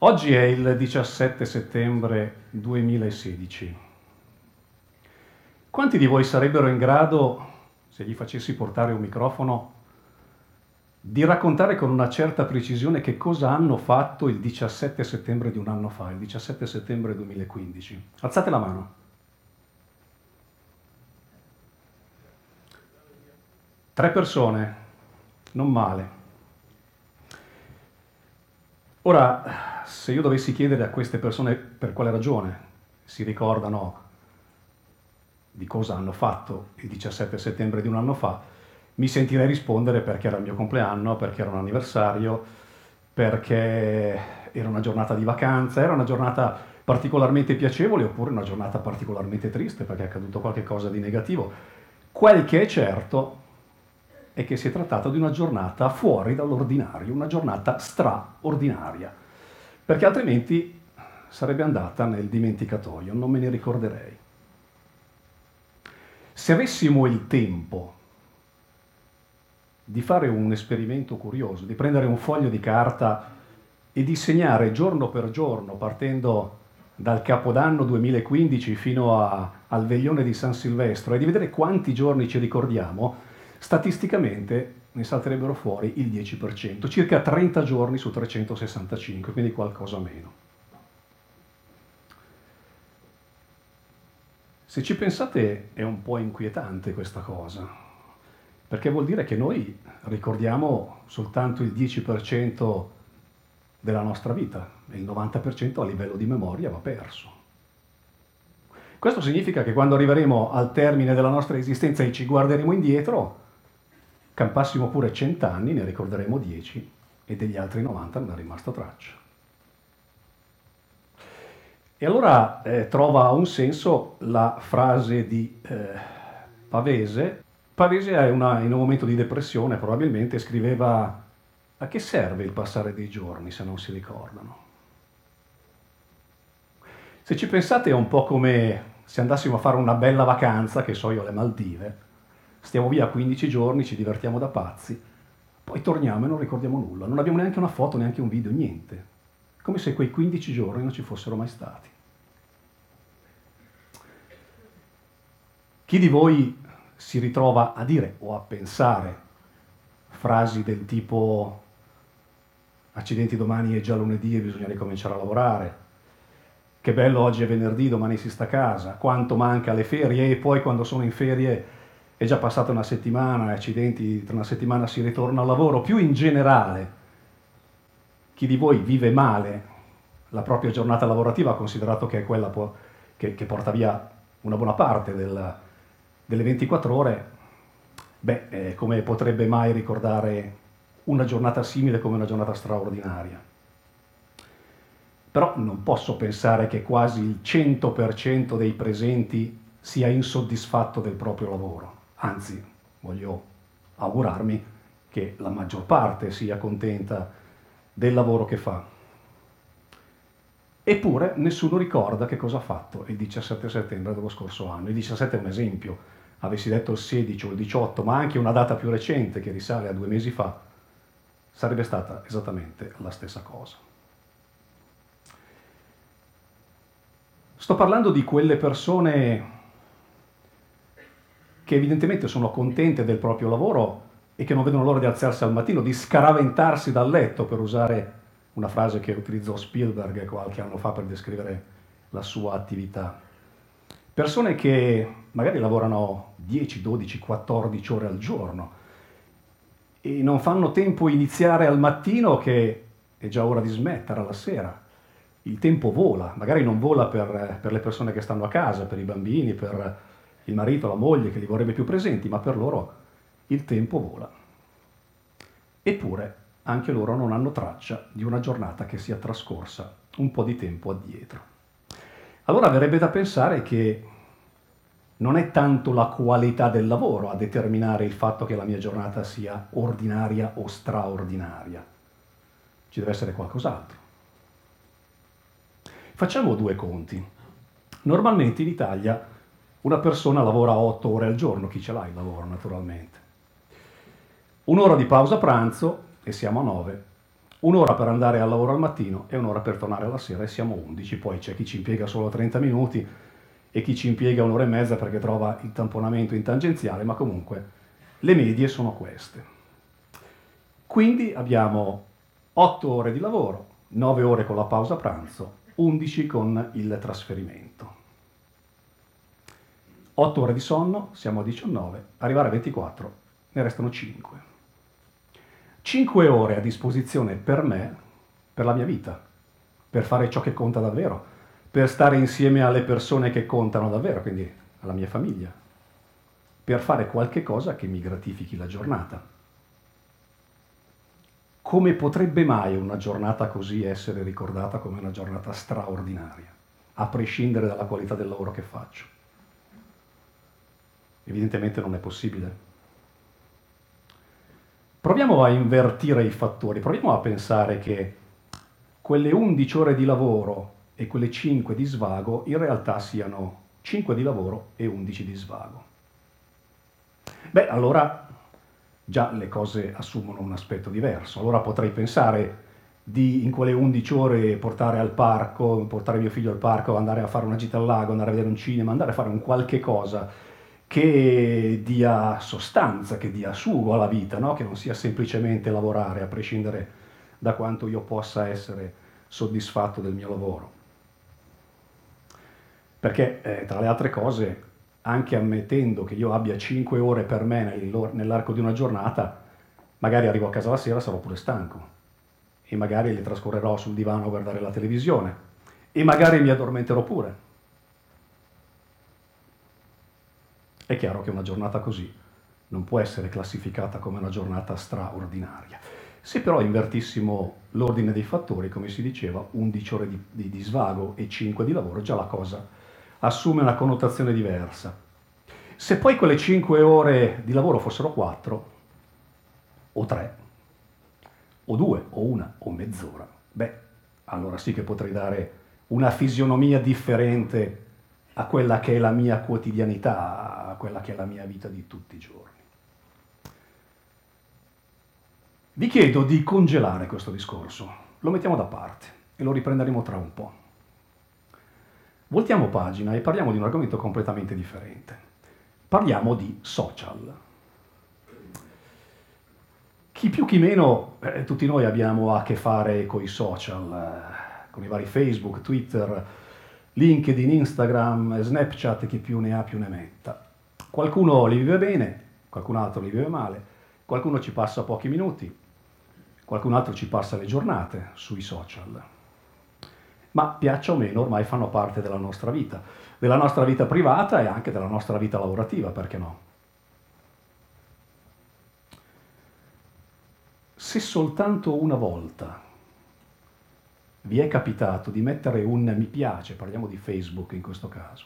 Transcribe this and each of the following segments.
Oggi è il 17 settembre 2016. Quanti di voi sarebbero in grado, se gli facessi portare un microfono, di raccontare con una certa precisione che cosa hanno fatto il 17 settembre di un anno fa, il 17 settembre 2015? Alzate la mano. Tre persone, non male. Ora, se io dovessi chiedere a queste persone per quale ragione si ricordano di cosa hanno fatto il 17 settembre di un anno fa, mi sentirei rispondere perché era il mio compleanno, perché era un anniversario, perché era una giornata di vacanza, era una giornata particolarmente piacevole oppure una giornata particolarmente triste perché è accaduto qualcosa di negativo. Quel che è certo è che si è trattato di una giornata fuori dall'ordinario, una giornata straordinaria perché altrimenti sarebbe andata nel dimenticatoio, non me ne ricorderei. Se avessimo il tempo di fare un esperimento curioso, di prendere un foglio di carta e di segnare giorno per giorno, partendo dal Capodanno 2015 fino a, al veglione di San Silvestro, e di vedere quanti giorni ci ricordiamo, statisticamente ne salterebbero fuori il 10%, circa 30 giorni su 365, quindi qualcosa meno. Se ci pensate è un po' inquietante questa cosa, perché vuol dire che noi ricordiamo soltanto il 10% della nostra vita e il 90% a livello di memoria va perso. Questo significa che quando arriveremo al termine della nostra esistenza e ci guarderemo indietro, Campassimo pure cent'anni, ne ricorderemo dieci e degli altri 90 non è rimasta traccia. E allora eh, trova un senso la frase di eh, Pavese. Pavese è una, in un momento di depressione probabilmente scriveva a che serve il passare dei giorni se non si ricordano? Se ci pensate è un po' come se andassimo a fare una bella vacanza, che so io alle Maldive, stiamo via 15 giorni, ci divertiamo da pazzi, poi torniamo e non ricordiamo nulla, non abbiamo neanche una foto, neanche un video, niente, come se quei 15 giorni non ci fossero mai stati. Chi di voi si ritrova a dire o a pensare frasi del tipo accidenti domani è già lunedì e bisogna ricominciare a lavorare, che bello oggi è venerdì, domani si sta a casa, quanto manca alle ferie e poi quando sono in ferie è già passata una settimana, accidenti, tra una settimana si ritorna al lavoro, più in generale, chi di voi vive male la propria giornata lavorativa, considerato che è quella po- che, che, porta via una buona parte del, delle 24 ore, beh, eh, come potrebbe mai ricordare una giornata simile come una giornata straordinaria? Però non posso pensare che quasi il 100% dei presenti sia insoddisfatto del proprio lavoro anzi voglio augurarmi che la maggior parte sia contenta del lavoro che fa. Eppure nessuno ricorda che cosa ha fatto il 17 settembre dello scorso anno. Il 17 è un esempio, avessi detto il 16 o il 18, ma anche una data più recente che risale a due mesi fa, sarebbe stata esattamente la stessa cosa. Sto parlando di quelle persone che evidentemente sono contente del proprio lavoro e che non vedono l'ora di alzarsi al mattino, di scaraventarsi dal letto, per usare una frase che utilizzò Spielberg qualche anno fa per descrivere la sua attività. Persone che magari lavorano 10, 12, 14 ore al giorno e non fanno tempo iniziare al mattino che è già ora di smettere alla sera. Il tempo vola, magari non vola per, per le persone che stanno a casa, per i bambini, per il marito, la moglie che li vorrebbe più presenti, ma per loro il tempo vola. Eppure anche loro non hanno traccia di una giornata che sia trascorsa un po' di tempo addietro. Allora verrebbe da pensare che non è tanto la qualità del lavoro a determinare il fatto che la mia giornata sia ordinaria o straordinaria. Ci deve essere qualcos'altro. Facciamo due conti. Normalmente in Italia una persona lavora 8 ore al giorno, chi ce l'ha il lavoro naturalmente. Un'ora di pausa pranzo e siamo a 9. Un'ora per andare al lavoro al mattino e un'ora per tornare alla sera e siamo 11. Poi c'è chi ci impiega solo 30 minuti e chi ci impiega un'ora e mezza perché trova il tamponamento in tangenziale, ma comunque le medie sono queste. Quindi abbiamo 8 ore di lavoro, 9 ore con la pausa pranzo, 11 con il trasferimento. 8 ore di sonno, siamo a 19, arrivare a 24, ne restano 5. 5 ore a disposizione per me, per la mia vita, per fare ciò che conta davvero per stare insieme alle persone che contano davvero, quindi alla mia famiglia, per fare qualche cosa che mi gratifichi la giornata. Come potrebbe mai una giornata così essere ricordata come una giornata straordinaria, a prescindere dalla qualità del lavoro che faccio? Evidentemente non è possibile. Proviamo a invertire i fattori, proviamo a pensare che quelle 11 ore di lavoro e quelle 5 di svago in realtà siano 5 di lavoro e 11 di svago. Beh, allora già le cose assumono un aspetto diverso. Allora potrei pensare di in quelle 11 ore portare al parco, portare mio figlio al parco, andare a fare una gita al lago, andare a vedere un cinema, andare a fare un qualche cosa che dia sostanza, che dia sugo alla vita, no? che non sia semplicemente lavorare, a prescindere da quanto io possa essere soddisfatto del mio lavoro. Perché eh, tra le altre cose, anche ammettendo che io abbia 5 ore per me nell'arco di una giornata, magari arrivo a casa la sera sarò pure stanco e magari le trascorrerò sul divano a guardare la televisione e magari mi addormenterò pure. È chiaro che una giornata così non può essere classificata come una giornata straordinaria. Se però invertissimo l'ordine dei fattori, come si diceva, 11 ore di, di, di svago e 5 di lavoro, già la cosa assume una connotazione diversa. Se poi quelle 5 ore di lavoro fossero 4, o 3, o 2, o 1, o mezz'ora, beh, allora sì che potrei dare una fisionomia differente a quella che è la mia quotidianità, a quella che è la mia vita di tutti i giorni. Vi chiedo di congelare questo discorso, lo mettiamo da parte e lo riprenderemo tra un po'. Voltiamo pagina e parliamo di un argomento completamente differente. Parliamo di social. Chi più chi meno, eh, tutti noi abbiamo a che fare con i social, eh, con i vari Facebook, Twitter, LinkedIn, Instagram, Snapchat, chi più ne ha più ne metta. Qualcuno li vive bene, qualcun altro li vive male, qualcuno ci passa pochi minuti, qualcun altro ci passa le giornate sui social ma piaccia o meno ormai fanno parte della nostra vita, della nostra vita privata e anche della nostra vita lavorativa, perché no? Se soltanto una volta vi è capitato di mettere un mi piace, parliamo di Facebook in questo caso,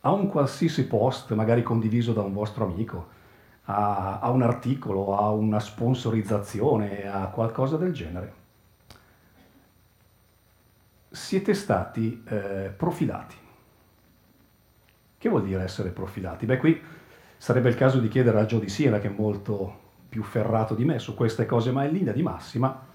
a un qualsiasi post, magari condiviso da un vostro amico, a, a un articolo, a una sponsorizzazione, a qualcosa del genere, siete stati eh, profilati. Che vuol dire essere profilati? Beh, qui sarebbe il caso di chiedere a Gio di Siena, che è molto più ferrato di me su queste cose, ma in linea di massima,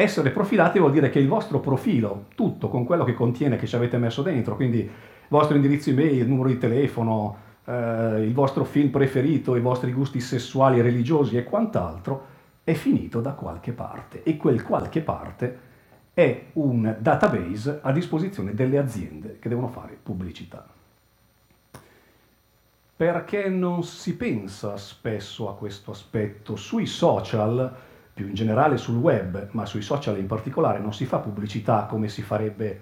essere profilati vuol dire che il vostro profilo, tutto con quello che contiene, che ci avete messo dentro, quindi il vostro indirizzo email, il numero di telefono, eh, il vostro film preferito, i vostri gusti sessuali, religiosi e quant'altro, è finito da qualche parte. E quel qualche parte è un database a disposizione delle aziende che devono fare pubblicità. perché non si pensa spesso a questo aspetto. Sui social, più in generale sul web, ma sui social in particolare, non si fa pubblicità come si farebbe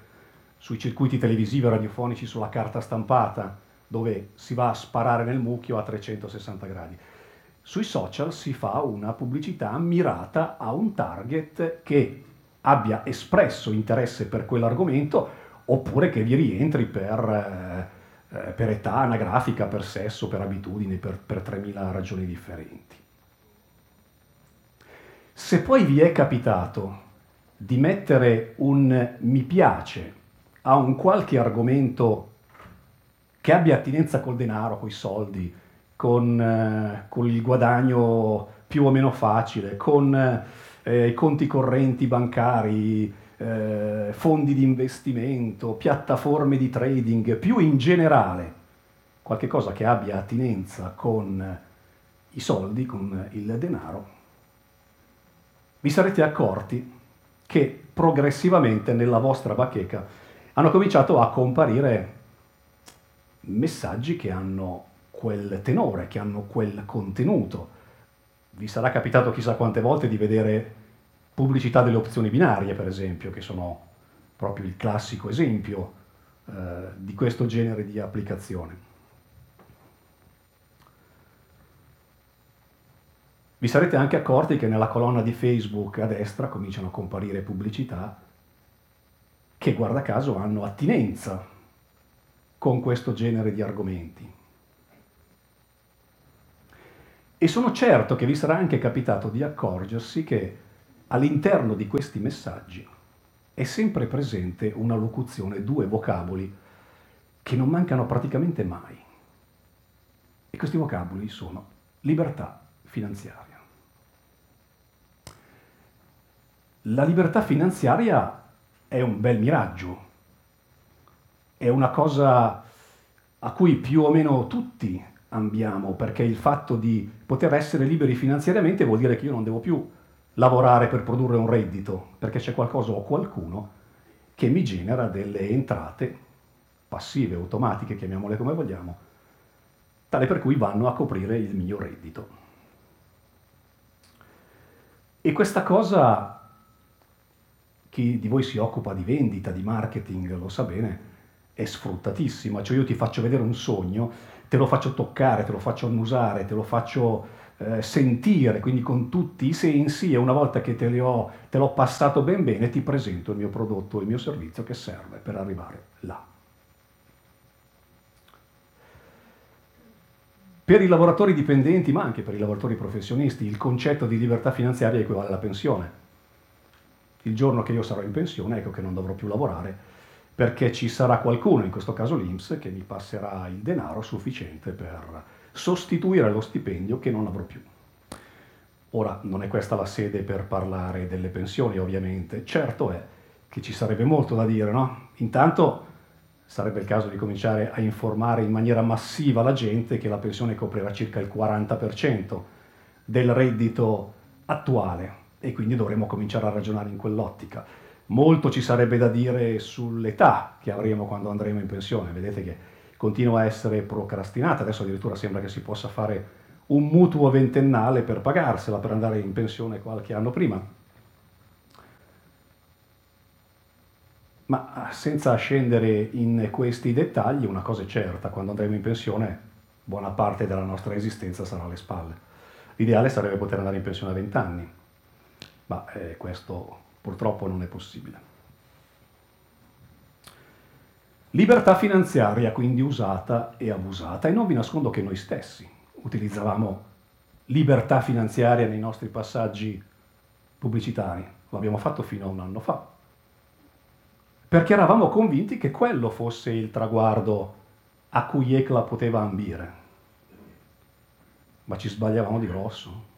sui circuiti televisivi e radiofonici sulla carta stampata, dove si va a sparare nel mucchio a 360 gradi. Sui social si fa una pubblicità mirata a un target che abbia espresso interesse per quell'argomento oppure che vi rientri per... Eh, eh, per età anagrafica, per sesso, per abitudini, per, per 3.000 ragioni differenti. Se poi vi è capitato di mettere un mi piace a un qualche argomento che abbia attinenza col denaro, con i soldi, con, eh, con, il guadagno più o meno facile, con eh, i conti correnti bancari, eh, fondi di investimento, piattaforme di trading, più in generale qualche cosa che abbia attinenza con i soldi, con il denaro, vi sarete accorti che progressivamente nella vostra bacheca hanno cominciato a comparire messaggi che hanno quel tenore, che hanno quel contenuto. Vi sarà capitato chissà quante volte di vedere pubblicità delle opzioni binarie, per esempio, che sono proprio il classico esempio eh, di questo genere di applicazione. Vi sarete anche accorti che nella colonna di Facebook a destra cominciano a comparire pubblicità che guarda caso hanno attinenza con questo genere di argomenti. E sono certo che vi sarà anche capitato di accorgersi che all'interno di questi messaggi è sempre presente una locuzione, due vocaboli che non mancano praticamente mai. E questi vocaboli sono libertà finanziaria. La libertà finanziaria è un bel miraggio, è una cosa a cui più o meno tutti ambiamo, perché il fatto di poter essere liberi finanziariamente vuol dire che io non devo più lavorare per produrre un reddito, perché c'è qualcosa o qualcuno che mi genera delle entrate passive, automatiche, chiamiamole come vogliamo, tale per cui vanno a coprire il mio reddito. E questa cosa, chi di voi si occupa di vendita, di marketing, lo sa bene, è sfruttatissima. Cioè io ti faccio vedere un sogno, te lo faccio toccare, te lo faccio annusare, te lo faccio eh, sentire, quindi con tutti i sensi e una volta che te, ho, te l'ho passato ben bene ti presento il mio prodotto, il mio servizio che serve per arrivare là. Per i lavoratori dipendenti, ma anche per i lavoratori professionisti, il concetto di libertà finanziaria equivale alla pensione. Il giorno che io sarò in pensione, ecco che non dovrò più lavorare, perché ci sarà qualcuno, in questo caso l'Inps, che mi passerà il denaro sufficiente per sostituire lo stipendio che non avrò più. Ora, non è questa la sede per parlare delle pensioni, ovviamente. Certo è che ci sarebbe molto da dire, no? Intanto sarebbe il caso di cominciare a informare in maniera massiva la gente che la pensione coprirà circa il 40% del reddito attuale e quindi dovremmo cominciare a ragionare in quell'ottica. Molto ci sarebbe da dire sull'età che avremo quando andremo in pensione. Vedete che continua a essere procrastinata, adesso addirittura sembra che si possa fare un mutuo ventennale per pagarsela, per andare in pensione qualche anno prima. Ma senza scendere in questi dettagli, una cosa è certa, quando andremo in pensione buona parte della nostra esistenza sarà alle spalle. L'ideale sarebbe poter andare in pensione a 20 anni, ma eh, questo purtroppo non è possibile. Libertà finanziaria quindi usata e abusata e non vi nascondo che noi stessi utilizzavamo libertà finanziaria nei nostri passaggi pubblicitari, lo abbiamo fatto fino a un anno fa, perché eravamo convinti che quello fosse il traguardo a cui ECLA poteva ambire, ma ci sbagliavamo di grosso.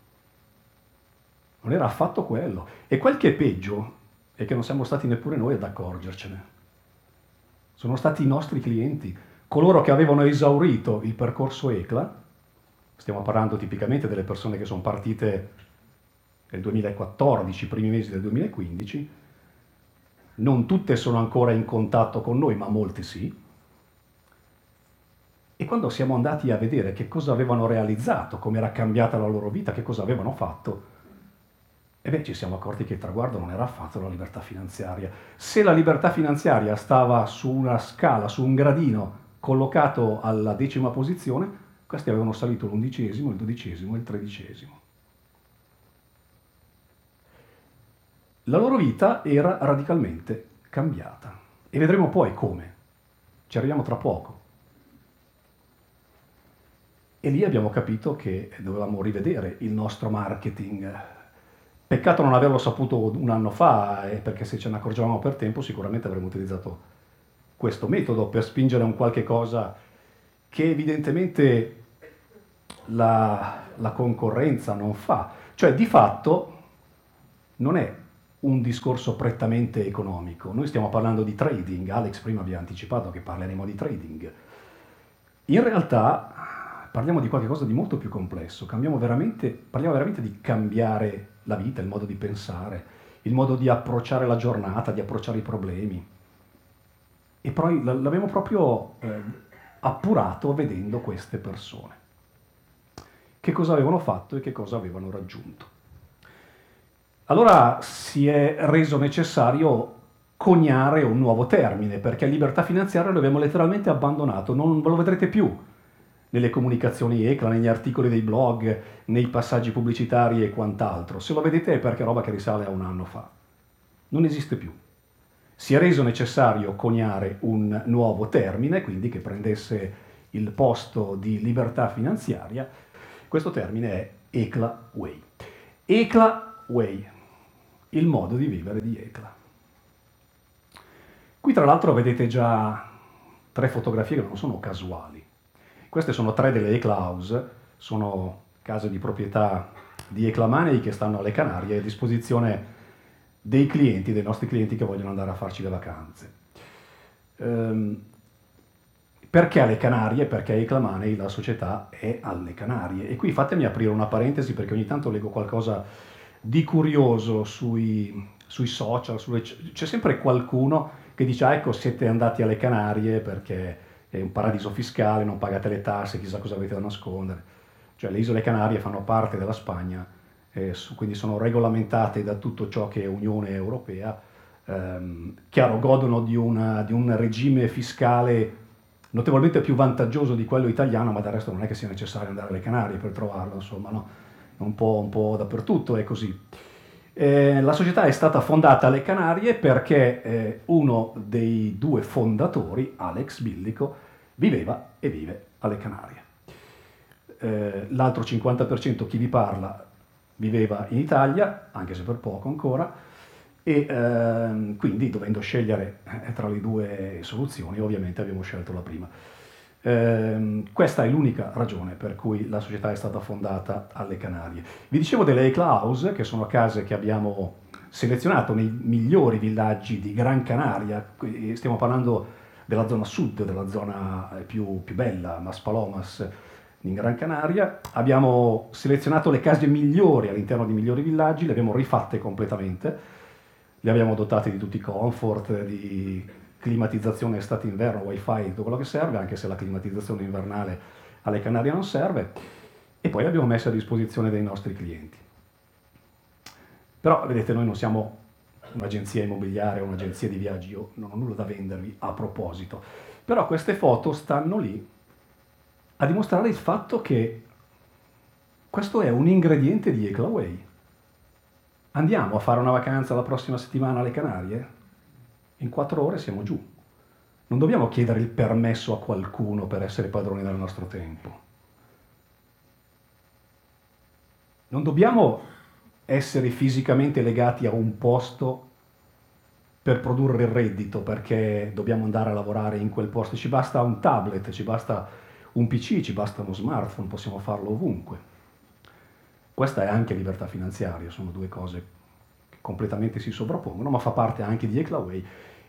Non era affatto quello. E quel che è peggio è che non siamo stati neppure noi ad accorgercene. Sono stati i nostri clienti, coloro che avevano esaurito il percorso ECLA, stiamo parlando tipicamente delle persone che sono partite nel 2014, i primi mesi del 2015, non tutte sono ancora in contatto con noi, ma molte sì, E quando siamo andati a vedere che cosa avevano realizzato, come era cambiata la loro vita, che cosa avevano fatto, e beh, ci siamo accorti che il traguardo non era affatto la libertà finanziaria. Se la libertà finanziaria stava su una scala, su un gradino collocato alla decima posizione, questi avevano salito l'undicesimo, il dodicesimo e il tredicesimo. La loro vita era radicalmente cambiata e vedremo poi come. Ci arriviamo tra poco. E lì abbiamo capito che dovevamo rivedere il nostro marketing. Peccato non averlo saputo un anno fa, perché se ce ne accorgevamo per tempo sicuramente avremmo utilizzato questo metodo per spingere un qualche cosa che evidentemente la, la concorrenza non fa. Cioè di fatto non è un discorso prettamente economico. Noi stiamo parlando di trading, Alex prima vi ha anticipato che parleremo di trading. In realtà parliamo di qualcosa di molto più complesso, veramente, parliamo veramente di cambiare la vita, il modo di pensare, il modo di approcciare la giornata, di approcciare i problemi. E poi l'abbiamo proprio eh, appurato vedendo queste persone. Che cosa avevano fatto e che cosa avevano raggiunto. Allora si è reso necessario coniare un nuovo termine, perché libertà finanziaria lo abbiamo letteralmente abbandonato, non lo vedrete più nelle comunicazioni ECLA, negli articoli dei blog, nei passaggi pubblicitari e quant'altro. Se lo vedete è perché è roba che risale a un anno fa. Non esiste più. Si è reso necessario coniare un nuovo termine, quindi che prendesse il posto di libertà finanziaria. Questo termine è ECLA Way. ECLA Way, il modo di vivere di Ecla. Qui tra l'altro vedete già tre fotografie che non sono casuali. Queste sono tre delle Ecla House, sono case di proprietà di Eclamanei che stanno alle Canarie a disposizione dei clienti, dei nostri clienti che vogliono andare a farci le vacanze. Ehm, perché alle Canarie? Perché Eclamanei, la società, è alle Canarie. E qui fatemi aprire una parentesi perché ogni tanto leggo qualcosa di curioso sui, sui social, sulle, c'è sempre qualcuno che dice ah, ecco siete andati alle Canarie perché è un paradiso fiscale, non pagate le tasse, chissà cosa avete da nascondere. Cioè le isole Canarie fanno parte della Spagna, eh, quindi sono regolamentate da tutto ciò che è Unione Europea. Ehm, chiaro, godono di, una, di un regime fiscale notevolmente più vantaggioso di quello italiano, ma del resto non è che sia necessario andare alle Canarie per trovarlo, insomma, no? un po', un po dappertutto è così. Eh, la società è stata fondata alle Canarie perché eh, uno dei due fondatori, Alex Billico, viveva e vive alle Canarie. Eh, l'altro 50%, chi vi parla, viveva in Italia, anche se per poco ancora, e ehm, quindi dovendo scegliere eh, tra le due soluzioni, ovviamente abbiamo scelto la prima. Eh, questa è l'unica ragione per cui la società è stata fondata alle Canarie. Vi dicevo delle Ecla House, che sono case che abbiamo selezionato nei migliori villaggi di Gran Canaria, stiamo parlando della zona sud, della zona più, più bella, Maspalomas, in Gran Canaria. Abbiamo selezionato le case migliori all'interno di migliori villaggi, le abbiamo rifatte completamente, le abbiamo dotate di tutti i comfort, di climatizzazione estate-inverno, wifi, tutto quello che serve, anche se la climatizzazione invernale alle Canarie non serve, e poi abbiamo messo a disposizione dei nostri clienti. Però vedete, noi non siamo un'agenzia immobiliare un'agenzia di viaggi, io non ho nulla da vendervi a proposito, però queste foto stanno lì a dimostrare il fatto che questo è un ingrediente di Eclaway. Andiamo a fare una vacanza la prossima settimana alle Canarie? In quattro ore siamo giù. Non dobbiamo chiedere il permesso a qualcuno per essere padroni del nostro tempo. Non dobbiamo essere fisicamente legati a un posto per produrre il reddito perché dobbiamo andare a lavorare in quel posto. Ci basta un tablet, ci basta un PC, ci basta uno smartphone, possiamo farlo ovunque. Questa è anche libertà finanziaria, sono due cose completamente si sovrappongono, ma fa parte anche di Eclaway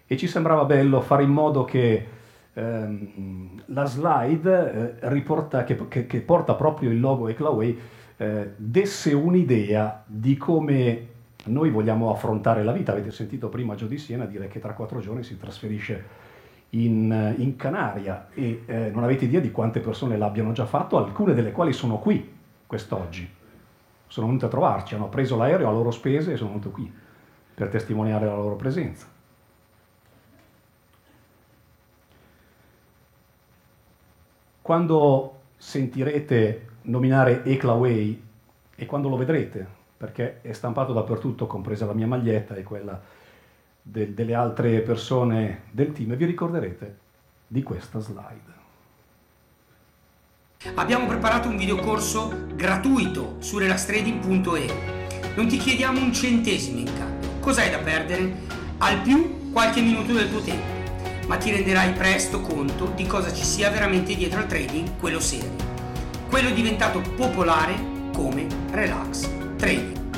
e ci sembrava bello fare in modo che ehm, la slide eh, riporta, che, che, che, porta proprio il logo Eclaway eh, desse un'idea di come noi vogliamo affrontare la vita. Avete sentito prima Gio di Siena dire che tra quattro giorni si trasferisce in, in Canaria e eh, non avete idea di quante persone l'abbiano già fatto, alcune delle quali sono qui quest'oggi. Sono venute a trovarci, hanno preso l'aereo a loro spese e sono venute qui per testimoniare la loro presenza. Quando sentirete nominare Eclaway e quando lo vedrete, perché è stampato dappertutto, compresa la mia maglietta e quella de- delle altre persone del team, vi ricorderete di questa slide. Abbiamo preparato un videocorso gratuito su relaxtrading.e. Non ti chiediamo un centesimo in cambio. Cos'hai da perdere? Al più qualche minuto del tuo tempo ma ti renderai presto conto di cosa ci sia veramente dietro al trading, quello serio. Quello diventato popolare come relax trading.